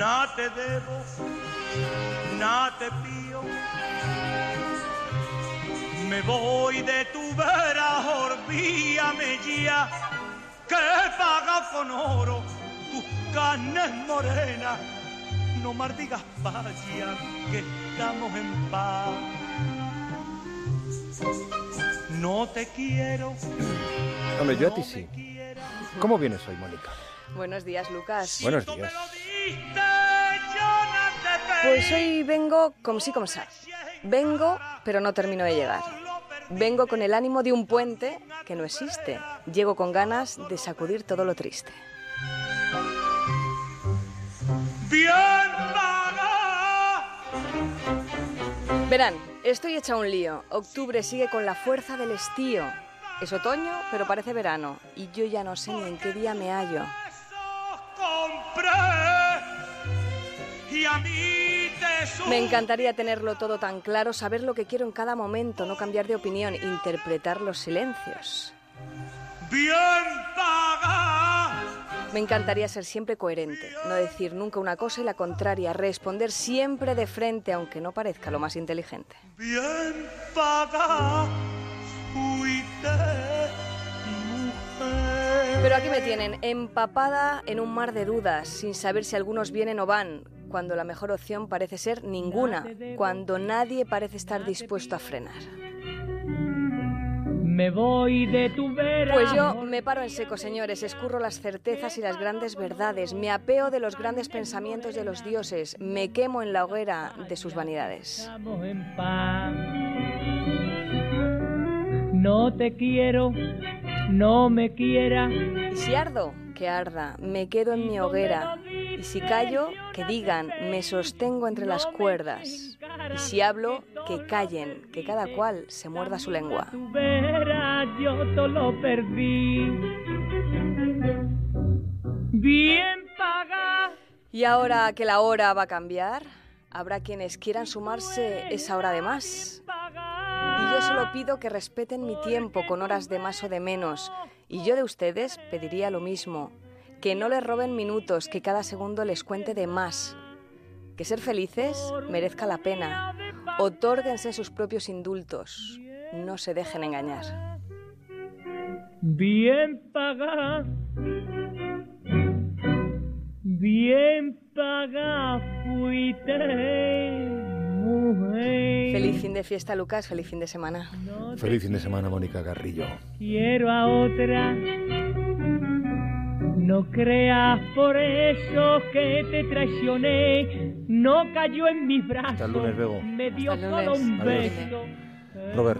te debo, nada te pío. Me voy de tu vera, olvídame ya, que paga con oro tus carnes morenas. No mardigas vaya, que estamos en paz. No te quiero. Hombre, yo a ti sí. ¿Cómo vienes hoy, Mónica? Buenos días, Lucas. Buenos me días. Pues hoy vengo como sí como sa. Vengo, pero no termino de llegar. Vengo con el ánimo de un puente que no existe. Llego con ganas de sacudir todo lo triste. Verán, estoy hecha un lío. Octubre sigue con la fuerza del estío. Es otoño, pero parece verano. Y yo ya no sé ni en qué día me hallo. A mí te Me encantaría tenerlo todo tan claro, saber lo que quiero en cada momento, no cambiar de opinión, interpretar los silencios. Bien paga. Me encantaría ser siempre coherente, no decir nunca una cosa y la contraria, responder siempre de frente, aunque no parezca lo más inteligente. Bien paga. Fuiste mujer. Pero aquí me tienen, empapada en un mar de dudas, sin saber si algunos vienen o van, cuando la mejor opción parece ser ninguna, cuando nadie parece estar dispuesto a frenar. Me voy de tu vera. Pues yo me paro en seco, señores, escurro las certezas y las grandes verdades, me apeo de los grandes pensamientos de los dioses, me quemo en la hoguera de sus vanidades. No te quiero, no me quiera. Y si ardo, que arda, me quedo en mi hoguera. Y si callo, que digan, me sostengo entre las cuerdas. Y si hablo, que callen, que cada cual se muerda su lengua. Yo lo perdí. Bien. Y ahora que la hora va a cambiar, habrá quienes quieran sumarse esa hora de más. Y yo solo pido que respeten mi tiempo con horas de más o de menos. Y yo de ustedes pediría lo mismo. Que no les roben minutos, que cada segundo les cuente de más. Que ser felices merezca la pena. Otórguense sus propios indultos. No se dejen engañar. Bien paga. Bien paga fuiste mujer. Feliz fin de fiesta, Lucas. Feliz fin de semana. Feliz fin de semana, Mónica Carrillo. quiero a otra. No creas por eso que te traicioné. No cayó en mis brazos. Hasta el lunes, Bego. Me dio Hasta el solo lunes. un Adiós. beso. Robert.